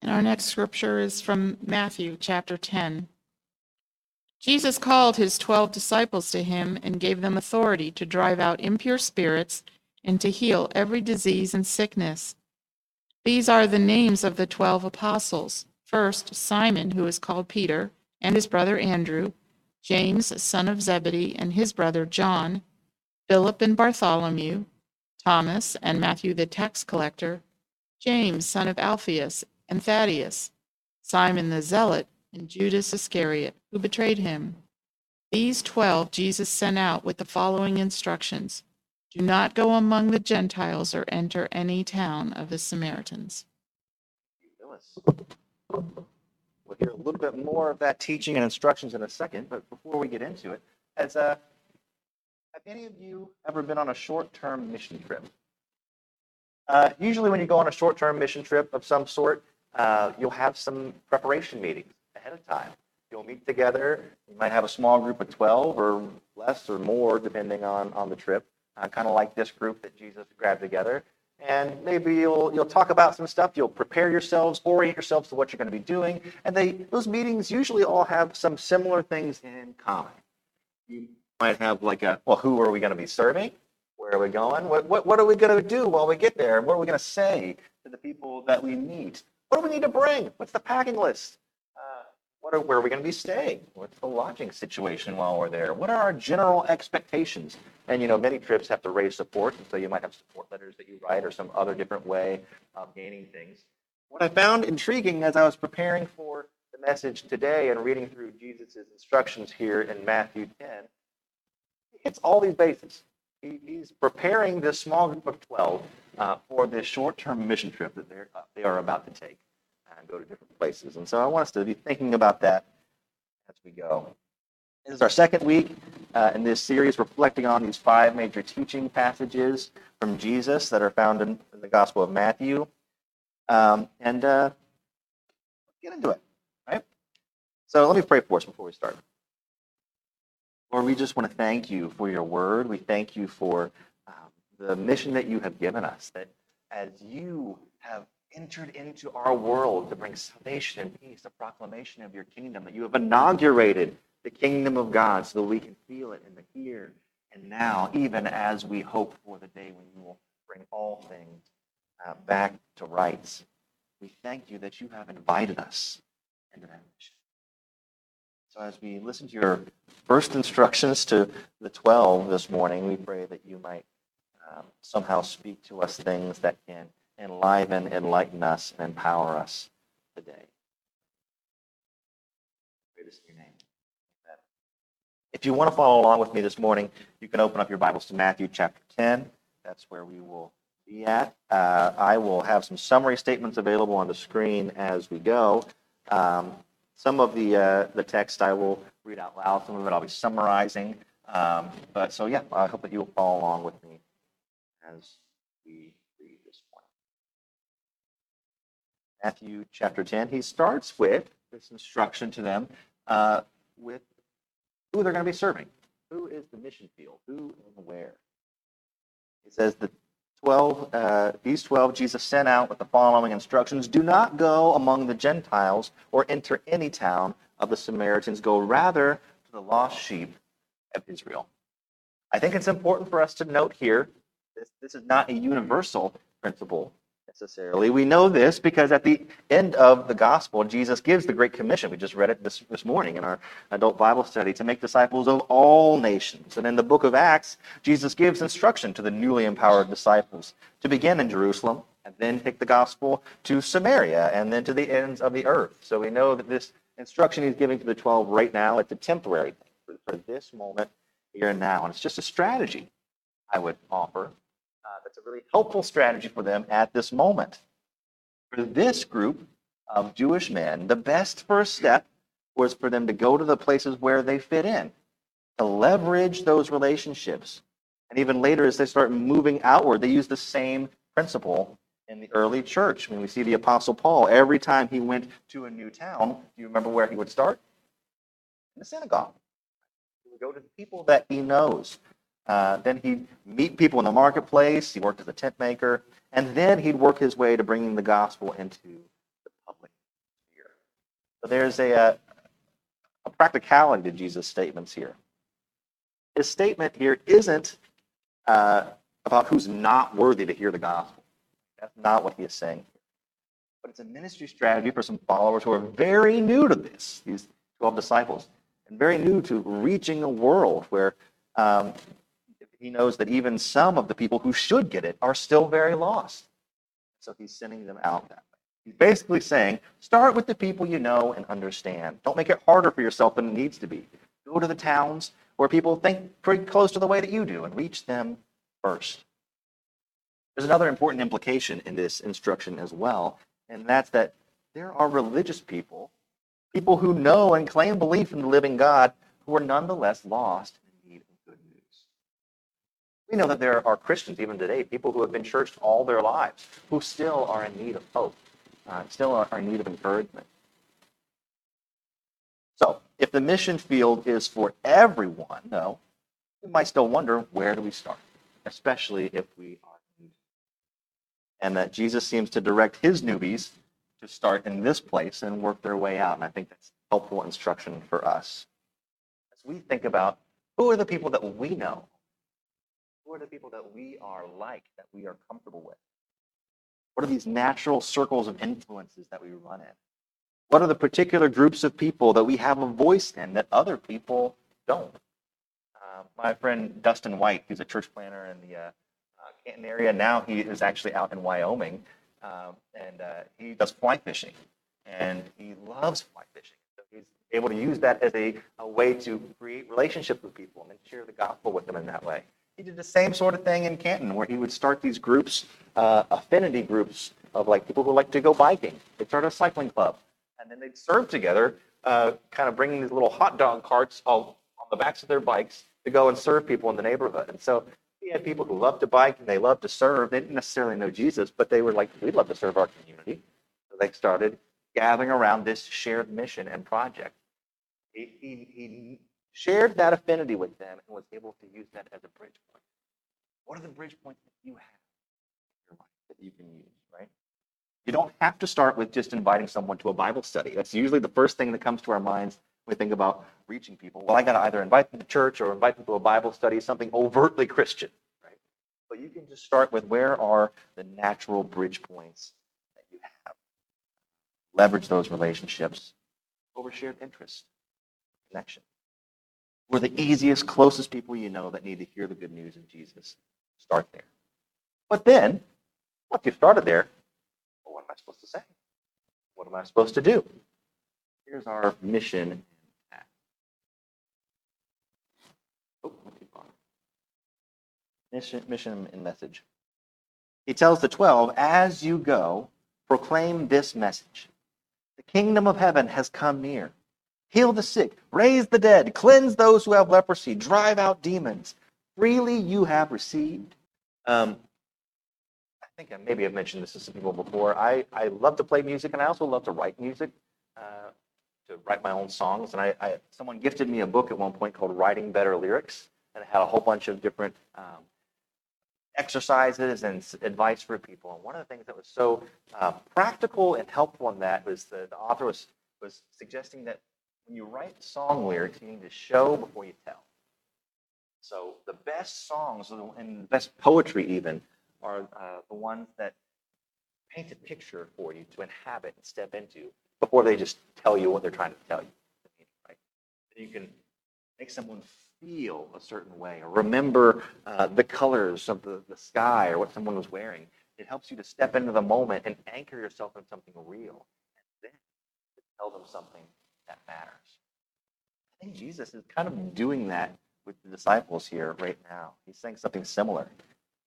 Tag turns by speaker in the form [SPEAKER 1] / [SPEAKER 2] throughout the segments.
[SPEAKER 1] And our next scripture is from Matthew chapter 10. Jesus called his 12 disciples to him and gave them authority to drive out impure spirits and to heal every disease and sickness. These are the names of the 12 apostles. First, Simon, who is called Peter, and his brother Andrew, James, son of Zebedee, and his brother John, Philip and Bartholomew, Thomas and Matthew the tax collector, James, son of Alphaeus, and Thaddeus, Simon the zealot, and Judas Iscariot, who betrayed him. These twelve Jesus sent out with the following instructions Do not go among the Gentiles or enter any town of the Samaritans.
[SPEAKER 2] We'll hear a little bit more of that teaching and instructions in a second, but before we get into it, has uh, have any of you ever been on a short-term mission trip? Uh, usually, when you go on a short-term mission trip of some sort, uh, you'll have some preparation meetings ahead of time. You'll meet together. You might have a small group of 12 or less or more, depending on, on the trip, uh, kind of like this group that Jesus grabbed together. And maybe you'll, you'll talk about some stuff. You'll prepare yourselves, orient yourselves to what you're going to be doing. And they, those meetings usually all have some similar things in common. You might have like a, well, who are we going to be serving? Where are we going? What, what, what are we going to do while we get there? What are we going to say to the people that we meet? What do we need to bring? What's the packing list? Uh, what are, where are we going to be staying? What's the lodging situation while we're there? What are our general expectations? And you know, many trips have to raise support, and so you might have support letters that you write or some other different way of gaining things. What I found intriguing as I was preparing for the message today and reading through Jesus' instructions here in Matthew 10, he hits all these bases. He, he's preparing this small group of 12 uh, for this short-term mission trip that they're, uh, they are about to take and go to different places. And so I want us to be thinking about that as we go. This is our second week uh, in this series, reflecting on these five major teaching passages from Jesus that are found in, in the Gospel of Matthew. Um, and uh, get into it, right? So let me pray for us before we start. Lord, we just want to thank you for your word. We thank you for um, the mission that you have given us, that as you have entered into our world to bring salvation and peace, the proclamation of your kingdom, that you have inaugurated the kingdom of God so that we can feel it in the here and now, even as we hope for the day when you will bring all things uh, back to rights. We thank you that you have invited us into that mission. As we listen to your first instructions to the 12 this morning, we pray that you might um, somehow speak to us things that can enliven, enlighten us, and empower us today. If you want to follow along with me this morning, you can open up your Bibles to Matthew chapter 10. That's where we will be at. Uh, I will have some summary statements available on the screen as we go. Um, some of the uh, the text I will read out loud. Some of it I'll be summarizing. Um, but so yeah, I hope that you will follow along with me as we read this morning. Matthew chapter 10. He starts with this instruction to them uh, with who they're going to be serving. Who is the mission field? Who and where? He says the 12, uh, these 12 Jesus sent out with the following instructions Do not go among the Gentiles or enter any town of the Samaritans. Go rather to the lost sheep of Israel. I think it's important for us to note here this, this is not a universal principle necessarily. We know this because at the end of the gospel, Jesus gives the Great Commission. We just read it this, this morning in our adult Bible study to make disciples of all nations. And in the book of Acts, Jesus gives instruction to the newly empowered disciples to begin in Jerusalem and then take the gospel to Samaria and then to the ends of the earth. So we know that this instruction he's giving to the 12 right now, it's a temporary thing for, for this moment here and now. And it's just a strategy, I would offer, a really helpful strategy for them at this moment. For this group of Jewish men, the best first step was for them to go to the places where they fit in, to leverage those relationships. And even later, as they start moving outward, they use the same principle in the early church. When we see the Apostle Paul, every time he went to a new town, do you remember where he would start? In the synagogue. He would go to the people that he knows. Uh, then he'd meet people in the marketplace. He worked as a tent maker. And then he'd work his way to bringing the gospel into the public But there's a, uh, a practicality to Jesus' statements here. His statement here isn't uh, about who's not worthy to hear the gospel. That's not what he is saying. But it's a ministry strategy for some followers who are very new to this, these 12 disciples, and very new to reaching a world where um, he knows that even some of the people who should get it are still very lost. So he's sending them out that way. He's basically saying, start with the people you know and understand. Don't make it harder for yourself than it needs to be. Go to the towns where people think pretty close to the way that you do and reach them first. There's another important implication in this instruction as well, and that's that there are religious people, people who know and claim belief in the living God, who are nonetheless lost and need of good news. We know that there are Christians even today, people who have been churched all their lives, who still are in need of hope, uh, still are, are in need of encouragement. So, if the mission field is for everyone, though, we might still wonder where do we start, especially if we are new. And that Jesus seems to direct his newbies to start in this place and work their way out. And I think that's helpful instruction for us. As we think about who are the people that we know, who are the people that we are like, that we are comfortable with? What are these natural circles of influences that we run in? What are the particular groups of people that we have a voice in that other people don't? Uh, my friend Dustin White, who's a church planner in the uh, uh, Canton area, now he is actually out in Wyoming, um, and uh, he does fly fishing, and he loves fly fishing. So he's able to use that as a, a way to create relationships with people and then share the gospel with them in that way. He did the same sort of thing in Canton, where he would start these groups, uh, affinity groups of like people who like to go biking. They'd start a cycling club and then they'd serve together, uh, kind of bringing these little hot dog carts all on the backs of their bikes to go and serve people in the neighborhood. And so he had people who loved to bike and they loved to serve. They didn't necessarily know Jesus, but they were like, we'd love to serve our community. So they started gathering around this shared mission and project. He, he, he shared that affinity with them and was able to use that as a bridge point. What are the bridge points that you have in your life that you can use, right? You don't have to start with just inviting someone to a Bible study. That's usually the first thing that comes to our minds when we think about reaching people. Well, I got to either invite them to church or invite them to a Bible study, something overtly Christian, right? But you can just start with where are the natural bridge points that you have. Leverage those relationships over shared interests, connection. We're the easiest, closest people you know that need to hear the good news of Jesus. Start there. But then, once you've started there, well, what am I supposed to say? What am I supposed to do? Here's our mission. Oh. Mission, mission and message. He tells the 12, as you go, proclaim this message. The kingdom of heaven has come near. Heal the sick, raise the dead, cleanse those who have leprosy, drive out demons. Freely you have received. Um, I think I maybe I've mentioned this to some people before. I, I love to play music and I also love to write music, uh, to write my own songs. And I, I someone gifted me a book at one point called Writing Better Lyrics, and it had a whole bunch of different um, exercises and advice for people. And one of the things that was so uh, practical and helpful in that was the, the author was was suggesting that when you write song lyrics, you need to show before you tell. So the best songs and the best poetry even are uh, the ones that paint a picture for you to inhabit and step into before they just tell you what they're trying to tell you. Right? You can make someone feel a certain way or remember uh, the colors of the, the sky or what someone was wearing. It helps you to step into the moment and anchor yourself in something real and then tell them something that matters. I think Jesus is kind of doing that with the disciples here right now. He's saying something similar,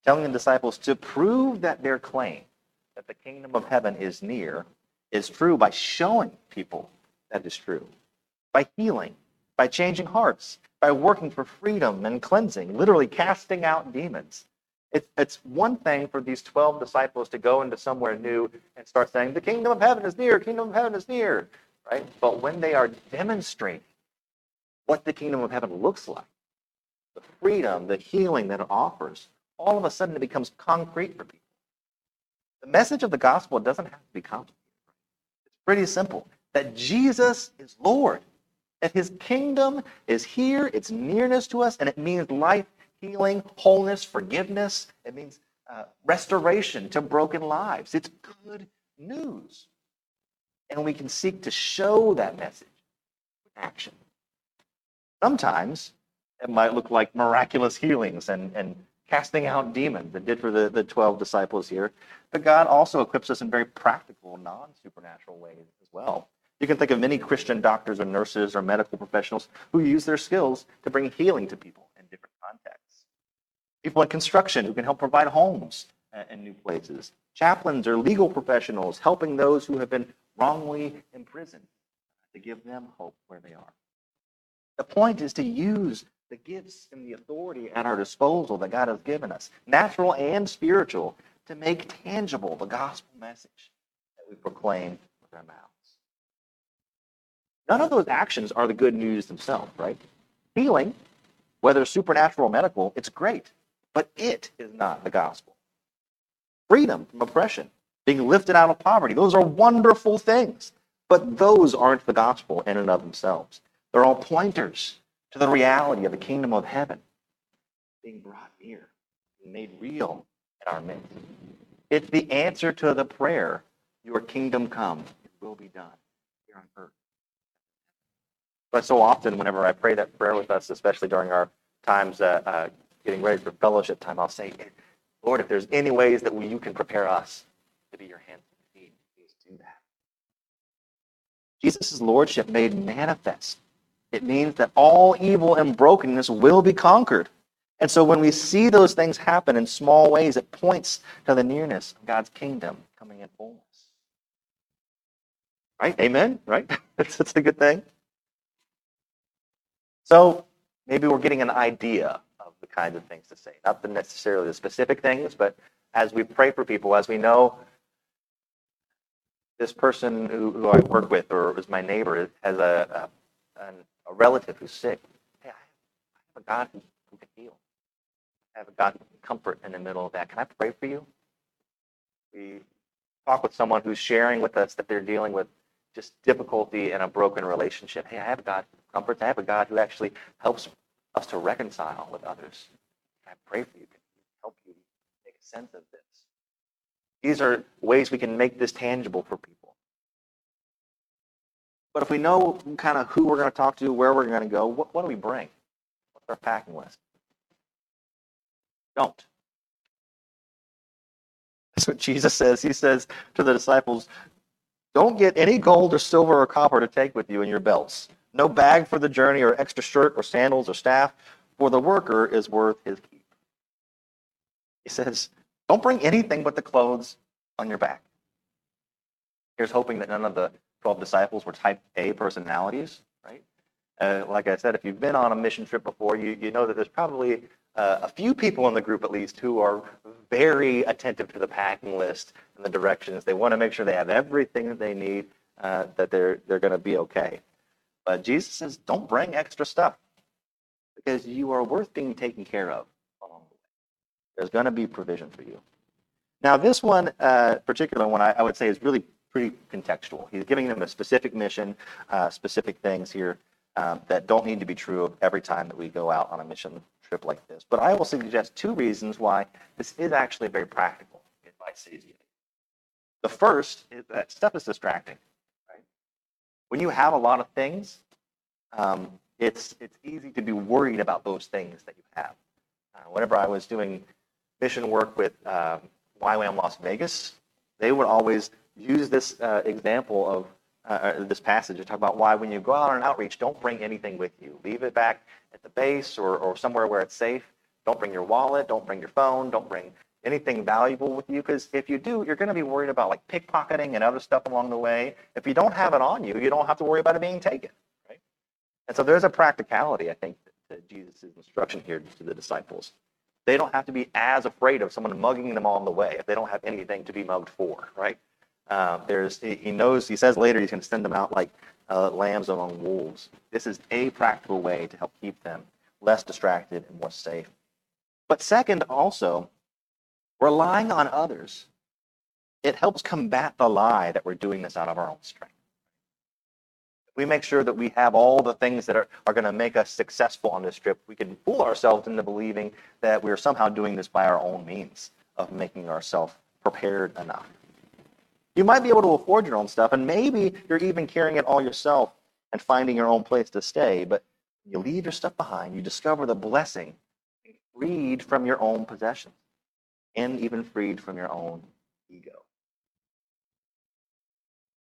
[SPEAKER 2] telling the disciples to prove that their claim that the kingdom of heaven is near is true by showing people that is true, by healing, by changing hearts, by working for freedom and cleansing, literally casting out demons. It's, it's one thing for these 12 disciples to go into somewhere new and start saying, the kingdom of heaven is near, kingdom of heaven is near, right? But when they are demonstrating what the kingdom of heaven looks like, the freedom, the healing that it offers, all of a sudden it becomes concrete for people. The message of the gospel doesn't have to be complicated. It's pretty simple. that Jesus is Lord, that his kingdom is here, it's nearness to us, and it means life, healing, wholeness, forgiveness. It means uh, restoration to broken lives. It's good news. And we can seek to show that message with action. Sometimes it might look like miraculous healings and, and casting out demons that did for the, the 12 disciples here. But God also equips us in very practical, non supernatural ways as well. You can think of many Christian doctors or nurses or medical professionals who use their skills to bring healing to people in different contexts. People in construction who can help provide homes in new places. Chaplains or legal professionals helping those who have been wrongly imprisoned to give them hope where they are. The point is to use the gifts and the authority at our disposal that God has given us, natural and spiritual, to make tangible the gospel message that we proclaim with our mouths. None of those actions are the good news themselves, right? Healing, whether supernatural or medical, it's great, but it is not the gospel. Freedom from oppression, being lifted out of poverty, those are wonderful things, but those aren't the gospel in and of themselves. They're all pointers to the reality of the kingdom of heaven being brought near, made real in our midst. It's the answer to the prayer, Your kingdom come, it will be done here on earth. But so often, whenever I pray that prayer with us, especially during our times uh, uh, getting ready for fellowship time, I'll say, Lord, if there's any ways that we, you can prepare us to be your hands and feet, please do that. Jesus' lordship made manifest it means that all evil and brokenness will be conquered. And so when we see those things happen in small ways, it points to the nearness of God's kingdom coming in fullness. Right? Amen? Right? that's, that's a good thing. So maybe we're getting an idea of the kinds of things to say. Not necessarily the specific things, but as we pray for people, as we know this person who, who I work with or is my neighbor has a, a a relative who's sick, hey, I have a God who, who can heal. I have a God comfort in the middle of that. Can I pray for you? We talk with someone who's sharing with us that they're dealing with just difficulty in a broken relationship. Hey, I have a God who comforts. I have a God who actually helps us to reconcile with others. Can I pray for you? Can help you make sense of this? These are ways we can make this tangible for people. But if we know kind of who we're going to talk to, where we're going to go, what, what do we bring? What's our packing list? Don't. That's what Jesus says. He says to the disciples, Don't get any gold or silver or copper to take with you in your belts. No bag for the journey or extra shirt or sandals or staff, for the worker is worth his keep. He says, Don't bring anything but the clothes on your back. Here's hoping that none of the 12 disciples were type A personalities, right? Uh, like I said, if you've been on a mission trip before, you, you know that there's probably uh, a few people in the group at least who are very attentive to the packing list and the directions. They want to make sure they have everything that they need, uh, that they're, they're going to be okay. But Jesus says, don't bring extra stuff because you are worth being taken care of. There's going to be provision for you. Now, this one, uh, particular one, I, I would say is really pretty contextual. He's giving them a specific mission, uh, specific things here um, that don't need to be true every time that we go out on a mission trip like this. But I will suggest two reasons why this is actually very practical advice. The first is that stuff is distracting. When you have a lot of things, um, it's it's easy to be worried about those things that you have. Uh, whenever I was doing mission work with uh, YWAM Las Vegas, they would always use this uh, example of uh, uh, this passage to talk about why when you go out on an outreach, don't bring anything with you. Leave it back at the base or, or somewhere where it's safe. Don't bring your wallet. Don't bring your phone. Don't bring anything valuable with you because if you do, you're going to be worried about like pickpocketing and other stuff along the way. If you don't have it on you, you don't have to worry about it being taken, right? And so there's a practicality, I think, to Jesus' instruction here to the disciples. They don't have to be as afraid of someone mugging them on the way if they don't have anything to be mugged for, right? Uh, there's he knows he says later he's going to send them out like uh, lambs among wolves. This is a practical way to help keep them less distracted and more safe. But second, also relying on others. It helps combat the lie that we're doing this out of our own strength. We make sure that we have all the things that are, are going to make us successful on this trip, we can fool ourselves into believing that we're somehow doing this by our own means of making ourselves prepared enough. You might be able to afford your own stuff, and maybe you're even carrying it all yourself and finding your own place to stay, but you leave your stuff behind, you discover the blessing, freed from your own possessions, and even freed from your own ego.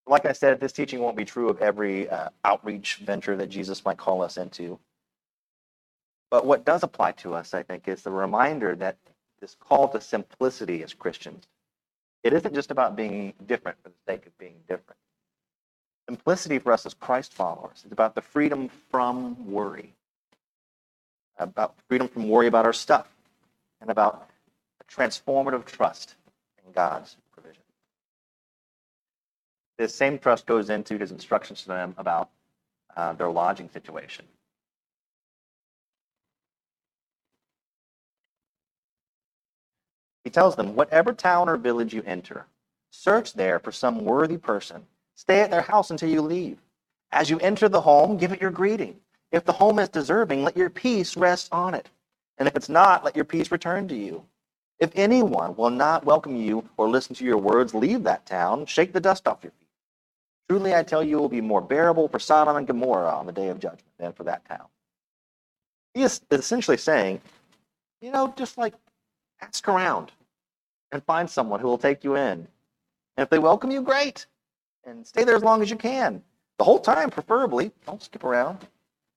[SPEAKER 2] Like I said, this teaching won't be true of every uh, outreach venture that Jesus might call us into. But what does apply to us, I think, is the reminder that this call to simplicity as Christians, it isn't just about being different for the sake of being different. Simplicity for us as Christ followers is about the freedom from worry, about freedom from worry about our stuff, and about a transformative trust in God's. This same trust goes into his instructions to them about uh, their lodging situation. He tells them, Whatever town or village you enter, search there for some worthy person. Stay at their house until you leave. As you enter the home, give it your greeting. If the home is deserving, let your peace rest on it. And if it's not, let your peace return to you. If anyone will not welcome you or listen to your words, leave that town, shake the dust off your feet. Truly, I tell you, it will be more bearable for Sodom and Gomorrah on the day of judgment than for that town. He is essentially saying, you know, just like ask around and find someone who will take you in. And if they welcome you, great. And stay there as long as you can. The whole time, preferably. Don't skip around.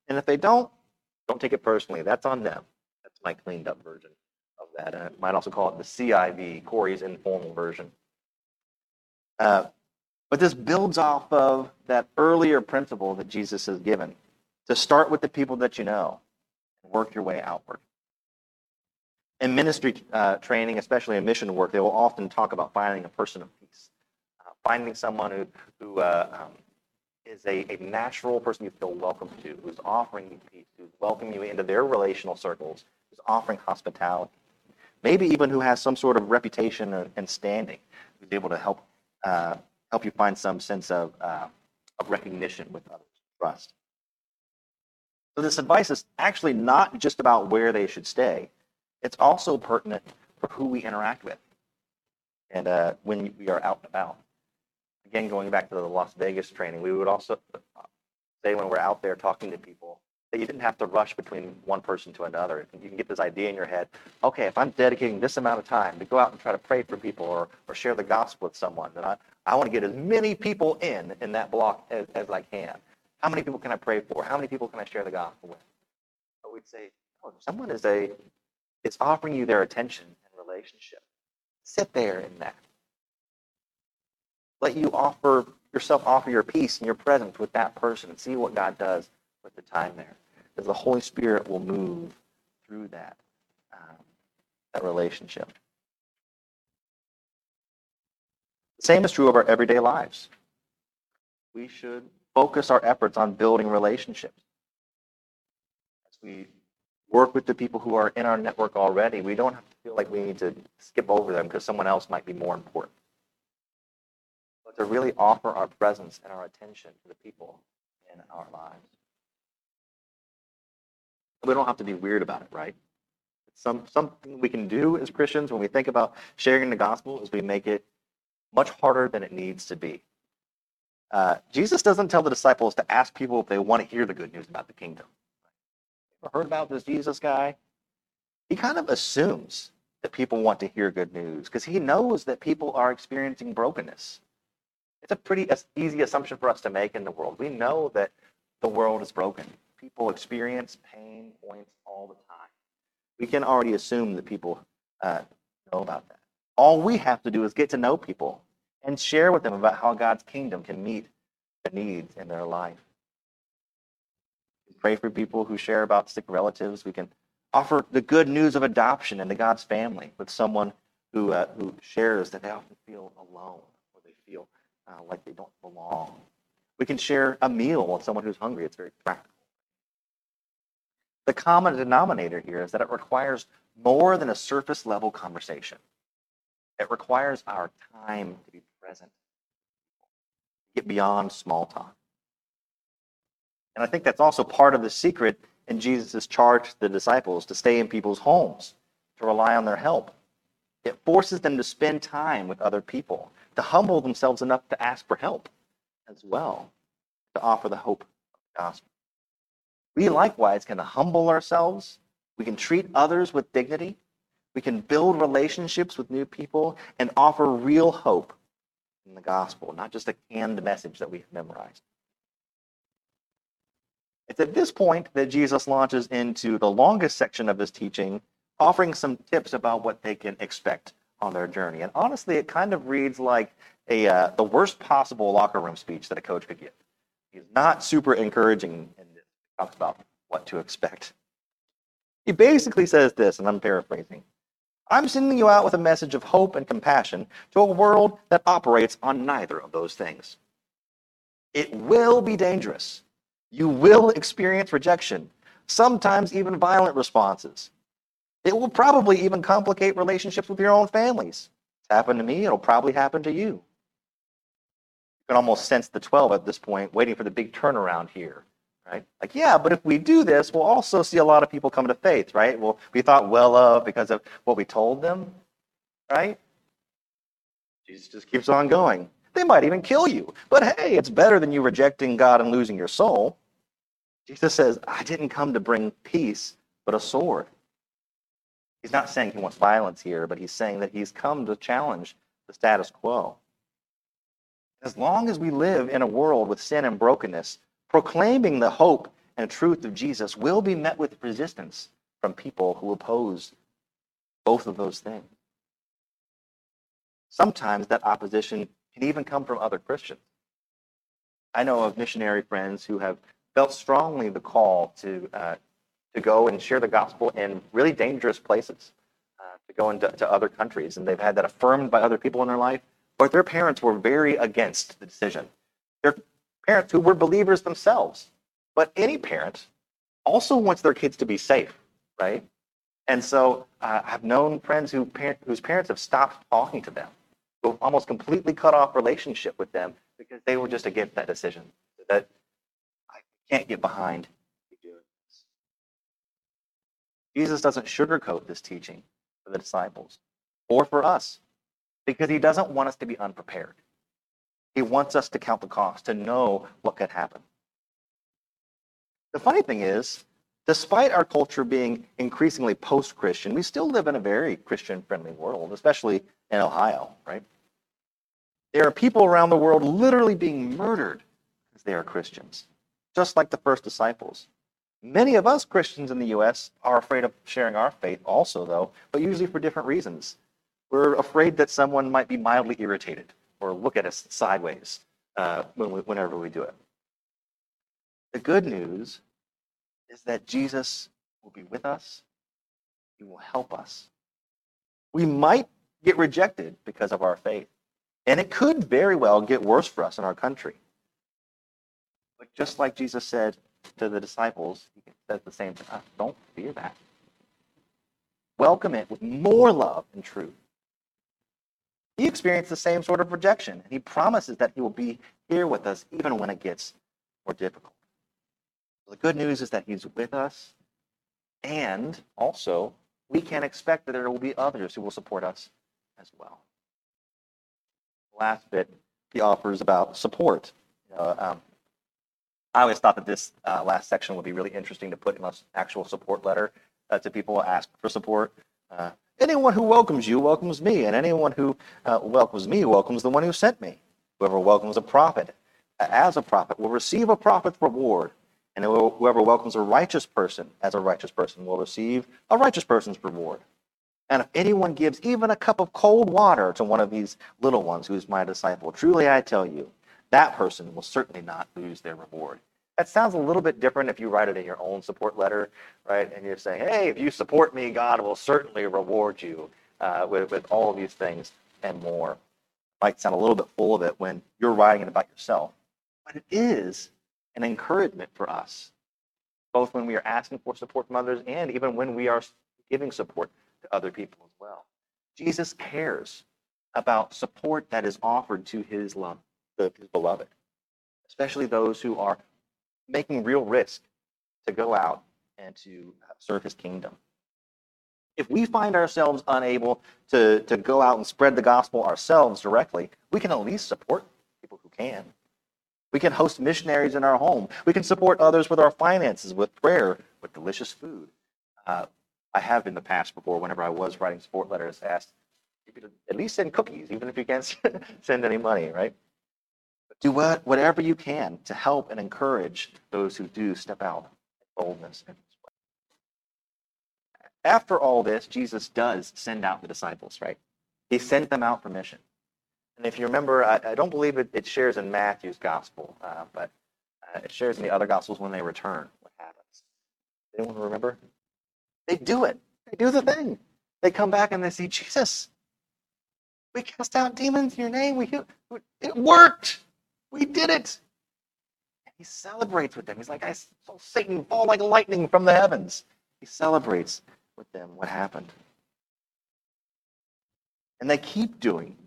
[SPEAKER 2] And if they don't, don't take it personally. That's on them. That's my cleaned up version of that. And I might also call it the CIV, Corey's informal version. Uh, but this builds off of that earlier principle that Jesus has given to start with the people that you know and work your way outward in ministry uh, training, especially in mission work, they will often talk about finding a person of peace, uh, finding someone who, who uh, um, is a, a natural person you feel welcome to, who's offering you peace, who's welcoming you into their relational circles, who's offering hospitality. Maybe even who has some sort of reputation and standing, who's able to help uh, help you find some sense of, uh, of recognition with others, trust. So this advice is actually not just about where they should stay, it's also pertinent for who we interact with and uh, when we are out and about. Again, going back to the Las Vegas training, we would also say when we're out there talking to people that you didn't have to rush between one person to another. You can get this idea in your head okay, if I'm dedicating this amount of time to go out and try to pray for people or, or share the gospel with someone, then I, I want to get as many people in in that block as, as I can. How many people can I pray for? How many people can I share the gospel with? But we'd say, oh, someone is a it's offering you their attention and relationship. Sit there in that. Let you offer yourself offer your peace and your presence with that person and see what God does with the time there. Because the Holy Spirit will move through that, um, that relationship. The same is true of our everyday lives. We should focus our efforts on building relationships. As we work with the people who are in our network already. We don't have to feel like we need to skip over them because someone else might be more important. But to really offer our presence and our attention to the people in our lives. We don't have to be weird about it, right? Some, something we can do as Christians when we think about sharing the gospel is we make it much harder than it needs to be. Uh, Jesus doesn't tell the disciples to ask people if they want to hear the good news about the kingdom heard about this Jesus guy? He kind of assumes that people want to hear good news because he knows that people are experiencing brokenness. It's a pretty easy assumption for us to make in the world. We know that the world is broken. People experience pain points all the time. We can already assume that people uh, know about that. All we have to do is get to know people and share with them about how God's kingdom can meet the needs in their life pray for people who share about sick relatives. We can offer the good news of adoption into God's family with someone who, uh, who shares that they often feel alone or they feel uh, like they don't belong. We can share a meal with someone who's hungry. It's very practical. The common denominator here is that it requires more than a surface level conversation. It requires our time to be present, get beyond small talk. And I think that's also part of the secret in Jesus' charge to the disciples to stay in people's homes, to rely on their help. It forces them to spend time with other people, to humble themselves enough to ask for help as well, to offer the hope of the gospel. We likewise can humble ourselves. We can treat others with dignity. We can build relationships with new people and offer real hope in the gospel, not just a canned message that we've memorized. It's at this point that Jesus launches into the longest section of his teaching, offering some tips about what they can expect on their journey. And honestly, it kind of reads like a uh, the worst possible locker room speech that a coach could give. He's not super encouraging talks about what to expect. He basically says this, and I'm paraphrasing. I'm sending you out with a message of hope and compassion to a world that operates on neither of those things. It will be dangerous. You will experience rejection, sometimes even violent responses. It will probably even complicate relationships with your own families. It's happened to me, it'll probably happen to you. You can almost sense the 12 at this point, waiting for the big turnaround here, right? Like, yeah, but if we do this, we'll also see a lot of people come to faith, right? Well, we thought well of because of what we told them, right? Jesus just keeps on going. They might even kill you. But hey, it's better than you rejecting God and losing your soul. Jesus says, I didn't come to bring peace, but a sword. He's not saying he wants violence here, but he's saying that he's come to challenge the status quo. As long as we live in a world with sin and brokenness, proclaiming the hope and truth of Jesus will be met with resistance from people who oppose both of those things. Sometimes that opposition can even come from other Christians. I know of missionary friends who have felt strongly the call to uh, to go and share the gospel in really dangerous places, uh, to go into to other countries, and they've had that affirmed by other people in their life. But their parents were very against the decision. Their parents who were believers themselves. But any parent also wants their kids to be safe, right? And so uh, I've known friends who whose parents have stopped talking to them, who almost completely cut off relationship with them because they were just against that decision. That I can't get behind. Jesus doesn't sugarcoat this teaching for the disciples or for us because he doesn't want us to be unprepared. He wants us to count the cost, to know what could happen. The funny thing is, despite our culture being increasingly post Christian, we still live in a very Christian friendly world, especially in Ohio, right? There are people around the world literally being murdered because they are Christians just like the first disciples. Many of us Christians in the U.S. are afraid of sharing our faith also, though, but usually for different reasons. We're afraid that someone might be mildly irritated or look at us sideways uh, when we, whenever we do it. The good news is that Jesus will be with us, He will help us. We might get rejected because of our faith, and it could very well get worse for us in our country. But just like Jesus said to the disciples, he says the same to us. Don't fear that. Welcome it with more love and truth. He experienced the same sort of rejection, and he promises that he will be here with us even when it gets more difficult. The good news is that he's with us, and also we can expect that there will be others who will support us as well. The last bit he offers about support. Know, um, I always thought that this uh, last section would be really interesting to put in an actual support letter uh, to people who ask for support. Uh, anyone who welcomes you welcomes me, and anyone who uh, welcomes me welcomes the one who sent me. Whoever welcomes a prophet as a prophet will receive a prophet's reward, and whoever welcomes a righteous person as a righteous person will receive a righteous person's reward. And if anyone gives even a cup of cold water to one of these little ones who is my disciple, truly I tell you, that person will certainly not lose their reward. That sounds a little bit different if you write it in your own support letter, right? And you're saying, hey, if you support me, God will certainly reward you uh, with, with all of these things and more. It might sound a little bit full of it when you're writing it about yourself, but it is an encouragement for us, both when we are asking for support from others and even when we are giving support to other people as well. Jesus cares about support that is offered to his love his beloved, especially those who are making real risk to go out and to serve his kingdom. If we find ourselves unable to, to go out and spread the gospel ourselves directly, we can at least support people who can. We can host missionaries in our home. We can support others with our finances, with prayer, with delicious food. Uh, I have in the past before, whenever I was writing support letters, asked at least send cookies, even if you can't send any money, right? Do what, whatever you can to help and encourage those who do step out in boldness. After all this, Jesus does send out the disciples, right? He sent them out for mission. And if you remember, I, I don't believe it, it, shares in Matthew's gospel, uh, but uh, it shares in the other gospels when they return. What happens? Anyone remember? They do it. They do the thing. They come back and they see Jesus. We cast out demons in your name. We it worked. We did it. And he celebrates with them. He's like, I saw Satan fall like lightning from the heavens. He celebrates with them what happened. And they keep doing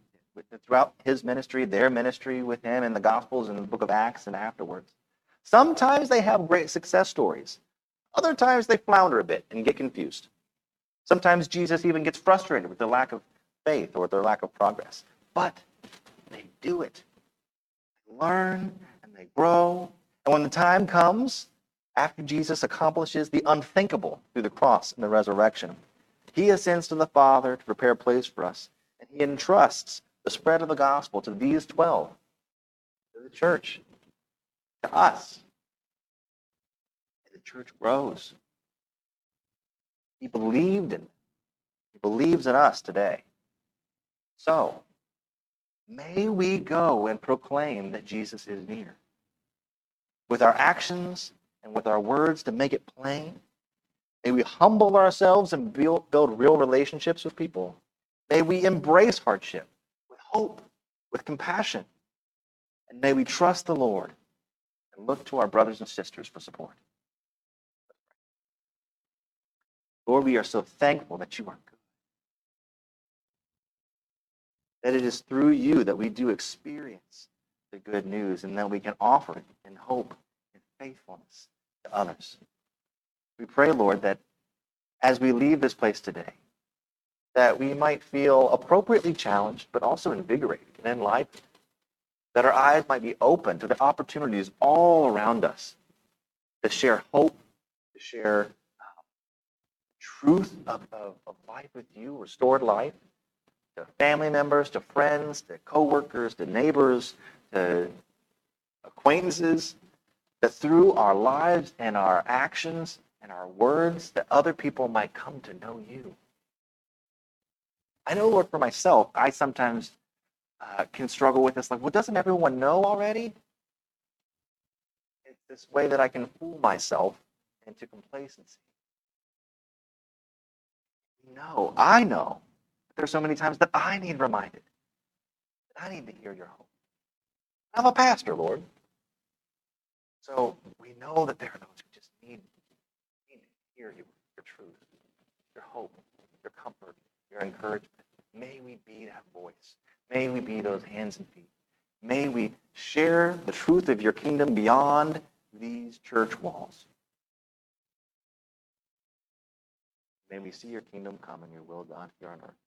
[SPEAKER 2] it throughout his ministry, their ministry with him in the Gospels and the book of Acts and afterwards. Sometimes they have great success stories. Other times they flounder a bit and get confused. Sometimes Jesus even gets frustrated with their lack of faith or their lack of progress. But they do it. Learn and they grow. And when the time comes, after Jesus accomplishes the unthinkable through the cross and the resurrection, he ascends to the Father to prepare a place for us. And he entrusts the spread of the gospel to these 12, to the church, to us The church grows. He believed in He believes in us today. So, may we go and proclaim that Jesus is near. With our actions and with our words to make it plain. May we humble ourselves and build, build real relationships with people. May we embrace hardship with hope, with compassion. And may we trust the Lord and look to our brothers and sisters for support. Lord, we are so thankful that you are good. That it is through you that we do experience the good news and that we can offer it in hope and faithfulness to others. We pray, Lord, that as we leave this place today, that we might feel appropriately challenged, but also invigorated and enlightened. That our eyes might be open to the opportunities all around us to share hope, to share uh, truth of, of, of life with you, restored life, to family members, to friends, to coworkers, to neighbors, to acquaintances, that through our lives and our actions and our words, that other people might come to know you. I know, Lord, for myself, I sometimes uh, can struggle with this. Like, well, doesn't everyone know already? It's this way that I can fool myself into complacency. No, I know. There's so many times that I need reminded. I need to hear your hope. I'm a pastor, Lord. So we know that there are those who just need, need to hear your, your truth, your hope, your comfort, your encouragement. May we be that voice. May we be those hands and feet. May we share the truth of your kingdom beyond these church walls. May we see your kingdom come and your will done here on earth